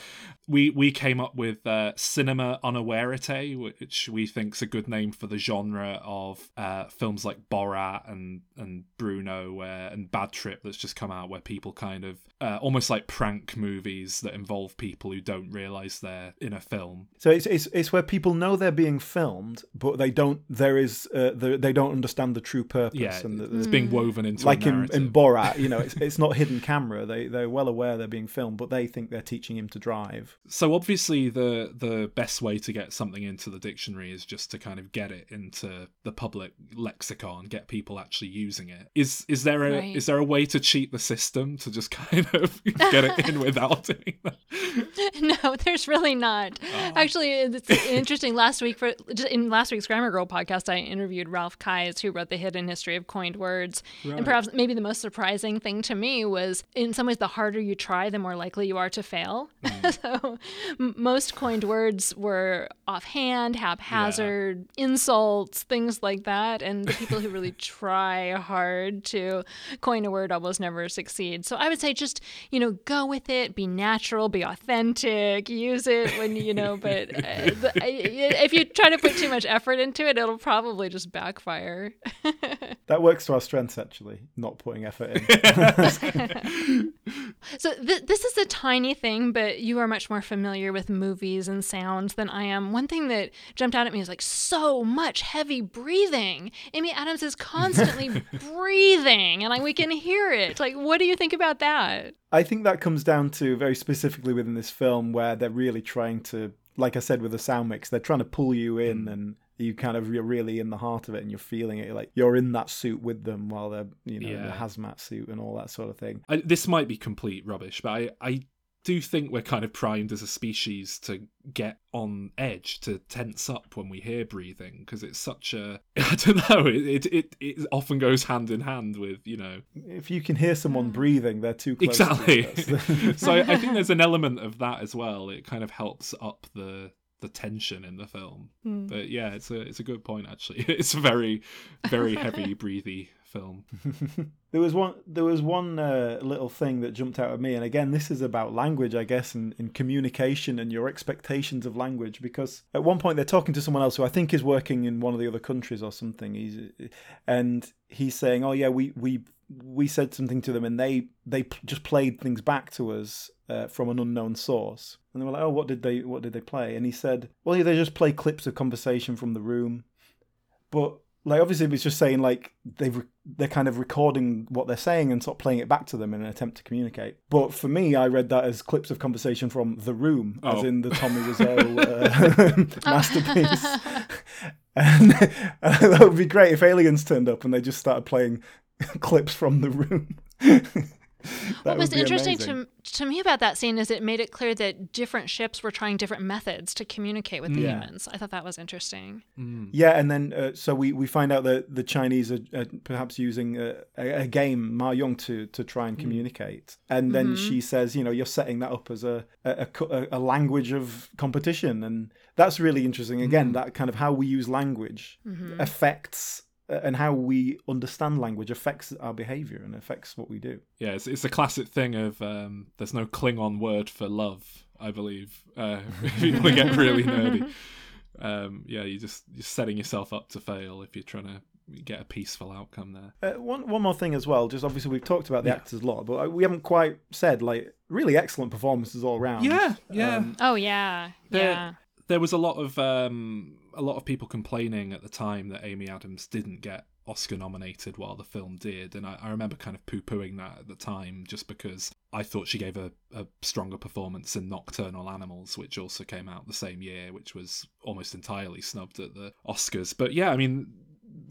We we came up with uh, cinema unawarite, which we think's a good name for the genre of uh, films like Borat and and Bruno, where and Bad Trip that's just come out, where people kind of uh, almost like prank movies that involve people who don't realize they're in a film. So it's it's, it's where people know they're being filmed, but they don't. There is uh, the, they don't understand the true purpose. Yeah, and the, it's being woven into like in, in Borat, you know, it's it's not hidden camera. They they're well aware they're being filmed, but they think they're teaching him to drive. So obviously the the best way to get something into the dictionary is just to kind of get it into the public lexicon get people actually using it is is there a is there a way to cheat the system to just kind of get it in without doing that no, there's really not. Oh. Actually, it's interesting. Last week, for just in last week's Grammar Girl podcast, I interviewed Ralph Keyes, who wrote the Hidden History of Coined Words. And perhaps maybe the most surprising thing to me was, in some ways, the harder you try, the more likely you are to fail. Mm. so, most coined words were offhand, haphazard, insults, things like that. And the people who really try hard to coin a word almost never succeed. So I would say just, you know, go with it, be natural, be authentic, use it when, you know, but uh, the- if you try to put too much effort into it, it'll probably just backfire. That works to our strengths, actually. Not putting effort in. So th- this is a tiny thing, but you are much more familiar with movies and sounds than I am. One thing that jumped out at me is like so much heavy breathing. Amy Adams is constantly breathing, and like we can hear it. Like, what do you think about that? I think that comes down to very specifically within this film where they're really trying to, like I said with the sound mix, they're trying to pull you in mm. and you kind of you're really in the heart of it and you're feeling it like you're in that suit with them while they're you know in the hazmat suit and all that sort of thing. I, this might be complete rubbish but i i do think we're kind of primed as a species to get on edge to tense up when we hear breathing? Because it's such a i don't know it, it it it often goes hand in hand with you know. If you can hear someone mm. breathing, they're too close. exactly. you. That's- so I, I think there's an element of that as well. It kind of helps up the the tension in the film. Hmm. But yeah it's a it's a good point actually. It's a very very heavy breathy film There was one. There was one uh, little thing that jumped out at me, and again, this is about language, I guess, and, and communication and your expectations of language. Because at one point they're talking to someone else who I think is working in one of the other countries or something. He's and he's saying, "Oh yeah, we we we said something to them, and they they p- just played things back to us uh, from an unknown source." And they were like, "Oh, what did they what did they play?" And he said, "Well, yeah, they just play clips of conversation from the room." But like obviously it's just saying like they've they're kind of recording what they're saying and sort of playing it back to them in an attempt to communicate. But for me, I read that as clips of conversation from The Room, as Oh. in the Tommy Wiseau uh, masterpiece. and that would be great if aliens turned up and they just started playing clips from The Room. what was interesting to, to me about that scene is it made it clear that different ships were trying different methods to communicate with the Yeah. humans. I thought that was interesting. Yeah, and then uh, so we, we find out that the Chinese are, are perhaps using a, a, a game mahjong to to try and communicate, and then mm-hmm. she says, you know, you're setting that up as a a, a co- a- a language of competition, and that's really interesting. Again, that kind of how we use language mm-hmm. affects. Uh, And how we understand language affects our behavior and affects what we do. Yeah, it's, it's a classic thing of um, there's no Klingon word for love, I believe. Uh, if you want to get really nerdy, um, yeah, you're just you're setting yourself up to fail if you're trying to get a peaceful outcome there. Uh, one one more thing as well. Just obviously we've talked about the actors a lot, but uh, we haven't quite said like really excellent performances all around. Yeah, yeah. Um, Oh yeah, There, yeah. there was a lot of um, a lot of people complaining at the time that Amy Adams didn't get Oscar nominated while the film did, and I, I remember kind of poo pooing that at the time just because I thought she gave a, a stronger performance in Nocturnal Animals, which also came out the same year, which was almost entirely snubbed at the Oscars. But yeah, I mean.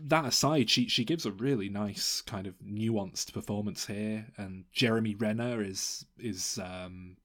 That aside, she she gives a really nice kind of nuanced performance here, and Jeremy Renner is is um,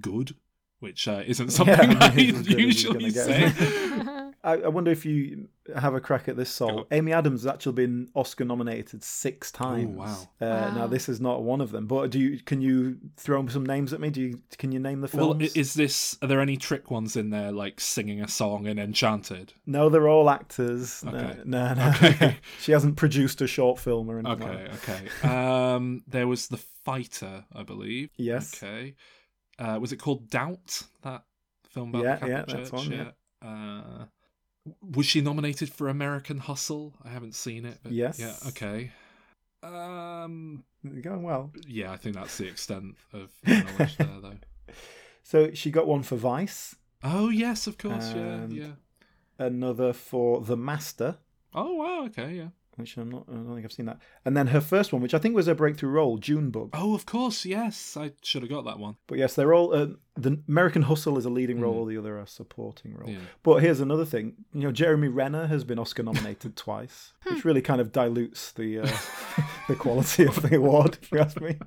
good, which uh, isn't something Yeah, I he's as good as usually say. get. I, I wonder if you have a crack at this, Sol. Amy Adams has actually been Oscar nominated six times. wow. Uh, Now this is not one of them. But do you can you throw some names at me? Do you can you name the well, films? i- is this? Are there any trick ones in there, like singing a song in Enchanted? No, they're all actors. No, Okay. no, no. Okay. she hasn't produced a short film or anything. Okay, that. okay. Um, there was the fighter, I believe. Yes. Okay. Uh, was it called Doubt? That film about Yeah, the Catholic yeah, that's Church. one, yeah. Uh, was she nominated for American Hustle? I haven't seen it. But Yes. Yeah. Okay. Um. Going well. Yeah, I think that's the extent of knowledge there, though. So she got one for Vice, Oh yes, of course. Yeah. Yeah. another for The Master, Oh wow. Okay. Yeah. Which I'm not. I don't think I've seen that. And then her first one, which I think was her breakthrough role, June Junebug. Oh, of course. Yes, I should have got that one. But yes, they're all. Uh, the American Hustle is a leading role, the other a supporting role. Hmm. Yeah. But here's another thing. You know, Jeremy Renner has been Oscar nominated twice, which really kind of dilutes the uh, the quality of the award, if you ask me.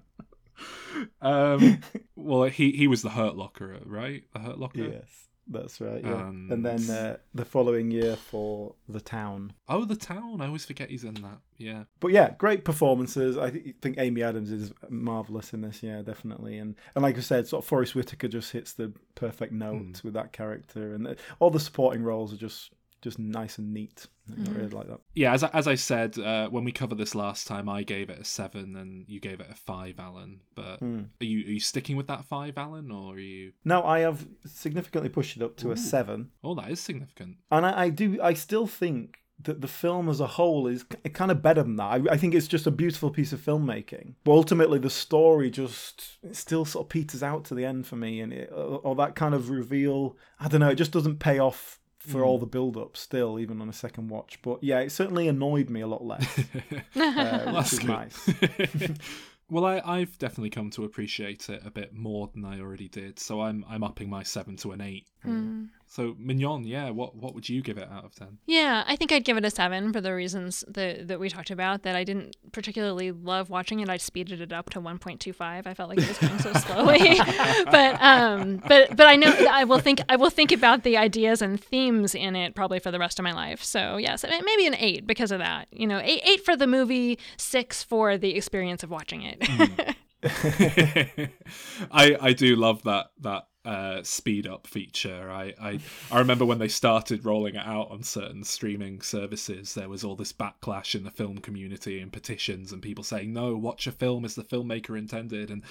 Um. well, he he was the Hurt Locker, right? The Hurt Locker. Yes, that's right. Yeah. And- And then uh, the following year for The Town. Oh, the town. I always forget he's in that. Yeah. But yeah, great performances. I thi- think Amy Adams is marvelous in this. Yeah, definitely. And and like I said, sort of Forest Whitaker just hits the perfect note with that character, and the, all the supporting roles are just just nice and neat. I really like that. Yeah, as I, as I said uh, when we covered this last time, I gave it a seven, and you gave it a five, Alan. But Hmm. are you are you sticking with that five, Alan, or are you? No, I have significantly pushed it up to a seven, Oh, that is significant. and I, I do. I still think that the film as a whole is kind of better than that. I, I think it's just a beautiful piece of filmmaking, but ultimately the story just it still sort of peters out to the end for me, and it, or, or that kind of reveal. I don't know. It just doesn't pay off for all the build up still, even on a second watch. But yeah, it certainly annoyed me a lot less, uh, which That's is nice. well, I, I've definitely come to appreciate it a bit more than I already did, so I'm I'm upping my seven to an eight. So Mignon, yeah, what what would you give it out of ten? Yeah, I think I'd give it a seven for the reasons that that we talked about. That I didn't particularly love watching it. I speeded it up to one point two five. I felt like it was going so slowly. but um, but but I know I will think I will think about the ideas and themes in it probably for the rest of my life. So yes, maybe an eight because of that. You know, eight eight for the movie, six for the experience of watching it. I I do love that that uh, speed up feature. I, I I remember when they started rolling it out on certain streaming services, there was all this backlash in the film community and petitions and people saying, "No, watch a film as the filmmaker intended." And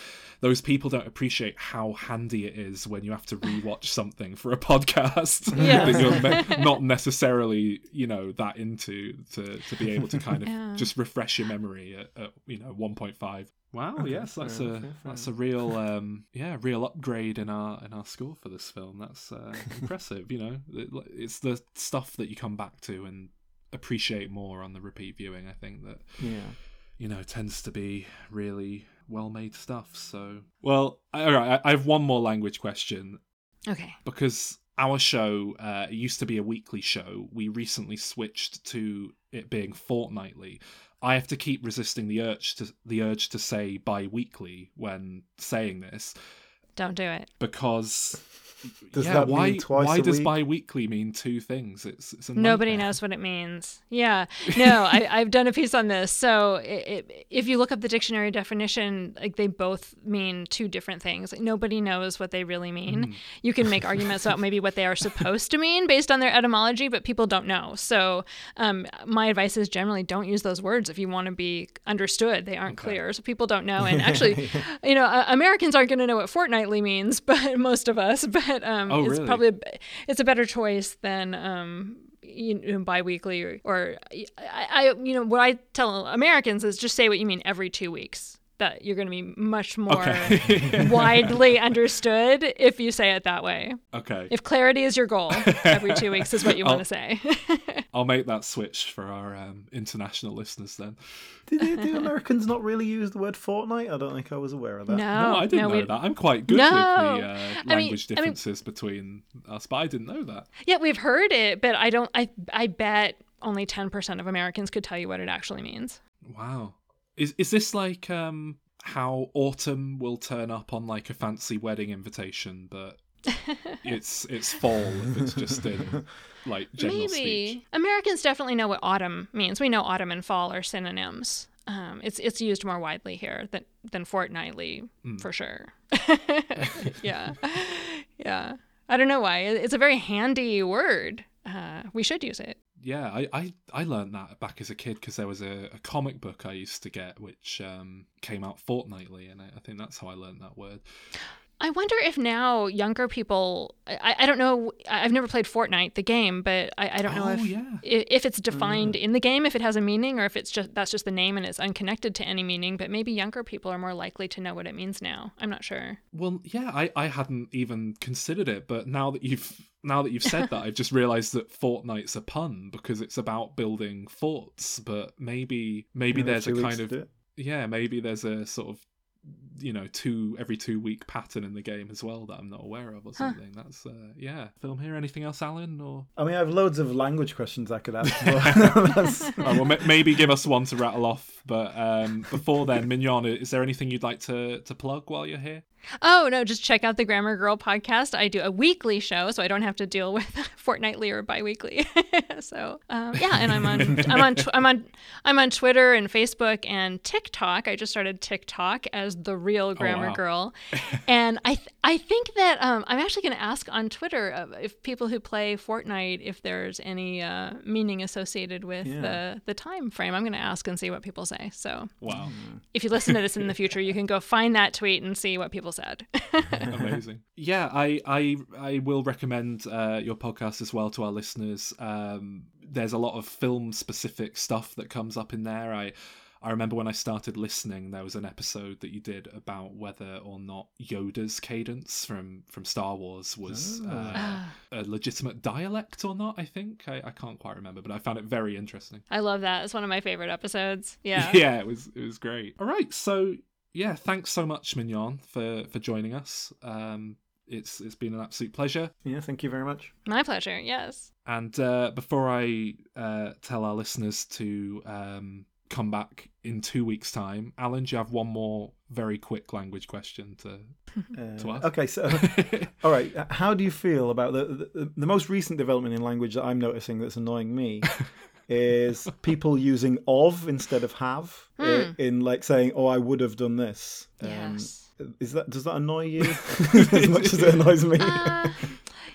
those people don't appreciate how handy it is when you have to rewatch something for a podcast that you're me- not necessarily you know that into to to be able to kind of Yeah. just refresh your memory at, at you know 1.5 Wow, yes, that's fair a enough, yeah, fair that's a real um yeah real upgrade in our in our score for this film. That's uh, impressive. You know, It- it's the stuff that you come back to and appreciate more on the repeat viewing. I think that Yeah. you know tends to be really well made stuff. So well, I- all right, I I have one more language question okay. because our show uh, it used to be a weekly show. We recently switched to it being fortnightly. I have to keep resisting the urge to the urge to say bi-weekly when saying this Don't do it. Does yeah, that why mean twice why a does week? bi-weekly mean two things? It's, it's a Nobody nightmare. knows what it means. Yeah, no, I, I've done a piece on this. So it, it, if you look up the dictionary definition, like they both mean two different things. Like, nobody knows what they really mean. Hmm. You can make arguments about maybe what they are supposed to mean based on their etymology, but people don't know. So um, my advice is generally don't use those words if you want to be understood. They aren't clear, so people don't know. And actually, you know, uh, Americans aren't going to know what fortnightly means, but most of us. But um, Oh, it's really? probably a, it's a better choice than um, you know, biweekly or, or I, I, you know, what I tell Americans is just say what you mean every two weeks. That you're going to be much more Okay. widely understood if you say it that way. okay, If clarity is your goal, every two weeks is what you want to say. I'll make that switch for our um, international listeners then. Do, they, do Americans not really use the word fortnight? I don't think I was aware of that. no, No, I didn't know we- that. I'm quite good No. with the uh, I mean- language I mean- differences between us, but I didn't know that. Yeah, we've heard it, but I don't. I I bet only ten percent of Americans could tell you what it actually means. Wow. Is is this like um how autumn will turn up on like a fancy wedding invitation, but it's it's fall if it's just in like general Maybe speech. Americans definitely know what autumn means. We know autumn and fall are synonyms. Um, it's it's used more widely here than than fortnightly Hmm. for sure. yeah, yeah. I don't know why. It's a very handy word. Uh, we should use it. Yeah, I, I, I learned that back as a kid because there was a, a comic book I used to get which um, came out fortnightly, and I, I think that's how I learned that word. I wonder if now younger people, I, I don't know, I've never played Fortnite, the game, but I, I don't know Oh, if, yeah. if if it's defined in the game, if it has a meaning, or if it's just that's just the name and it's unconnected to any meaning. But maybe younger people are more likely to know what it means now. I'm not sure. Well, yeah, I, I hadn't even considered it, but now that you've now that you've said that, I've just realised that Fortnite's a pun because it's about building forts. But maybe maybe Yeah, there's a kind of yeah, maybe there's a sort of you know two every two week pattern in the game as well that I'm not aware of or something. That's uh, yeah. Film here. Anything else, Alan? Or I mean, I have loads of language questions I could ask. But oh, well, ma- maybe give us one to rattle off. But um, before then, Mignon, is there anything you'd like to to plug while you're here? Oh no, just check out the Grammar Girl podcast. I do a weekly show, so I don't have to deal with fortnightly or biweekly. so um, yeah, and I'm on I'm on tw- I'm on I'm on Twitter and Facebook and TikTok. I just started TikTok as the real Grammar wow. Girl, and I th- I think that um, I'm actually going to ask on Twitter if people who play Fortnite if there's any uh, meaning associated with Yeah. the the time frame. I'm going to ask and see what people say. So Wow. if you listen to this in the future, you can go find that tweet and see what people said. amazing yeah i i i will recommend uh your podcast as well to our listeners um there's a lot of film specific stuff that comes up in there i I remember when I started listening, there was an episode that you did about whether or not Yoda's cadence from from Star Wars was uh, a legitimate dialect or not. I think I, I can't quite remember, but I found it very interesting. I love that. It's one of my favorite episodes. Yeah. yeah, it was it was great. All right, so yeah, thanks so much, Mignon, for for joining us. Um, it's it's been an absolute pleasure. yeah, thank you very much. My pleasure. Yes. And uh, before I uh, tell our listeners to um, come back in two weeks' time, Alan, do you have one more very quick language question to to Uh, ask? okay, so all right, how do you feel about the, the the most recent development in language that I'm noticing that's annoying me? Is people using of instead of have i- in like saying, "Oh, I would have done this." Um, Yes. Is that does that annoy you as much as it annoys me? Uh,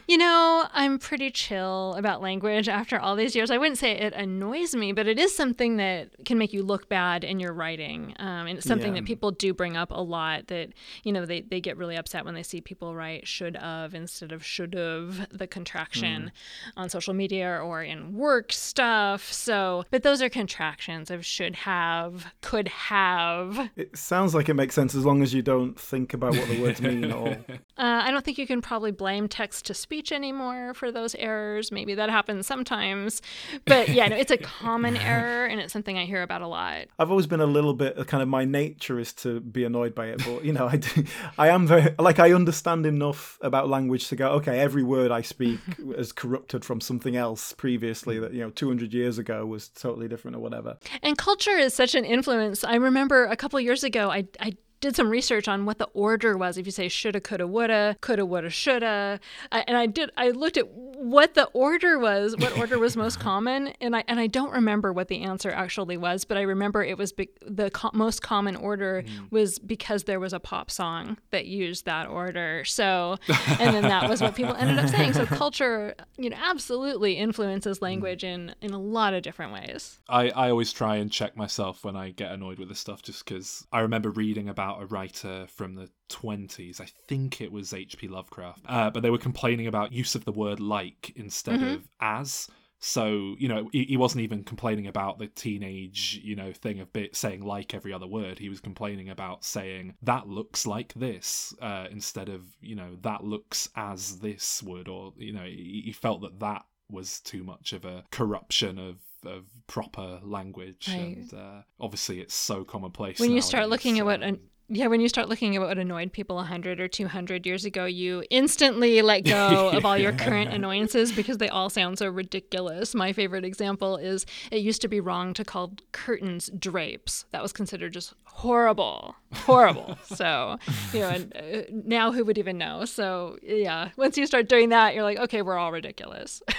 you know, I'm pretty chill about language after all these years. I wouldn't say it annoys me, but it is something that can make you look bad in your writing. Um, and it's something Yeah. that people do bring up a lot that, you know, they, they get really upset when they see people write should of instead of should have, the contraction on social media or in work stuff. So, but those are contractions of should have, could have. It sounds like it makes sense as long as you don't think about what the words mean at all. Uh, I don't think you can probably blame text to speech anymore for those errors. Maybe that happens sometimes. But yeah, no, it's a common error and it's something I hear about a lot. I've always been a little bit uh, kind of my nature is to be annoyed by it, but you know, I do, I am very like I understand enough about language to go, okay, every word I speak is corrupted from something else previously that you know 200 years ago was totally different or whatever. And culture is such an influence. I remember a couple years ago, I, I did some research on what the order was. If you say shoulda, coulda, woulda, coulda, woulda, shoulda, I, and I did. I looked at what the order was, what order was most common, and I and I don't remember what the answer actually was, but I remember it was be, the co- most common order mm. was because there was a pop song that used that order. So, and then that was what people ended up saying. So culture, you know, absolutely influences language in in a lot of different ways. I, I always try and check myself when I get annoyed with this stuff just because I remember reading about a writer from the 20s. I think it was H.P. Lovecraft. Uh, but they were complaining about use of the word like instead of as. So, you know, he, he wasn't even complaining about the teenage, you know, thing of bit saying like every other word. He was complaining about saying that looks like this uh, instead of, you know, that looks as this would. Or, you know, he, he felt that that was too much of a corruption of of proper language Right. and uh, obviously it's so commonplace when you start looking at what um, an yeah, when you start looking at what annoyed people 100 or 200 years ago, you instantly let go of all your current annoyances because they all sound so ridiculous. My favorite example is it used to be wrong to call curtains drapes. That was considered just horrible, horrible. so, you know, and uh, now who would even know? So, yeah, once you start doing that, you're like, okay, we're all ridiculous.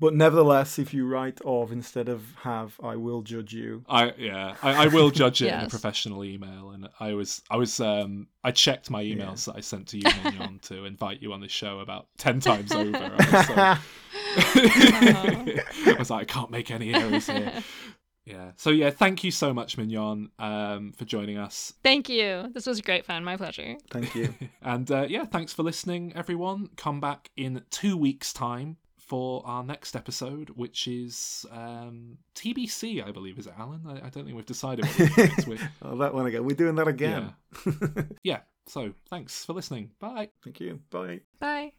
But nevertheless, if you write of instead of have, I will judge you. I yeah, I, I will judge it in a professional email, and I was I was um I checked my emails that I sent to you Mignon to invite you on the show about ten times over. I was, so- I was like, I can't make any errors here. Yeah. So yeah, thank you so much, Mignon, um, for joining us. Thank you. This was great fun. My pleasure. Thank you. And uh, yeah, thanks for listening, everyone. Come back in two weeks' time for our next episode, which is um, TBC, I believe. Is it Alan? I, I don't think we've decided what it's next week. oh, that one again. We're doing that again. Yeah. So thanks for listening. Bye. Thank you. Bye. Bye.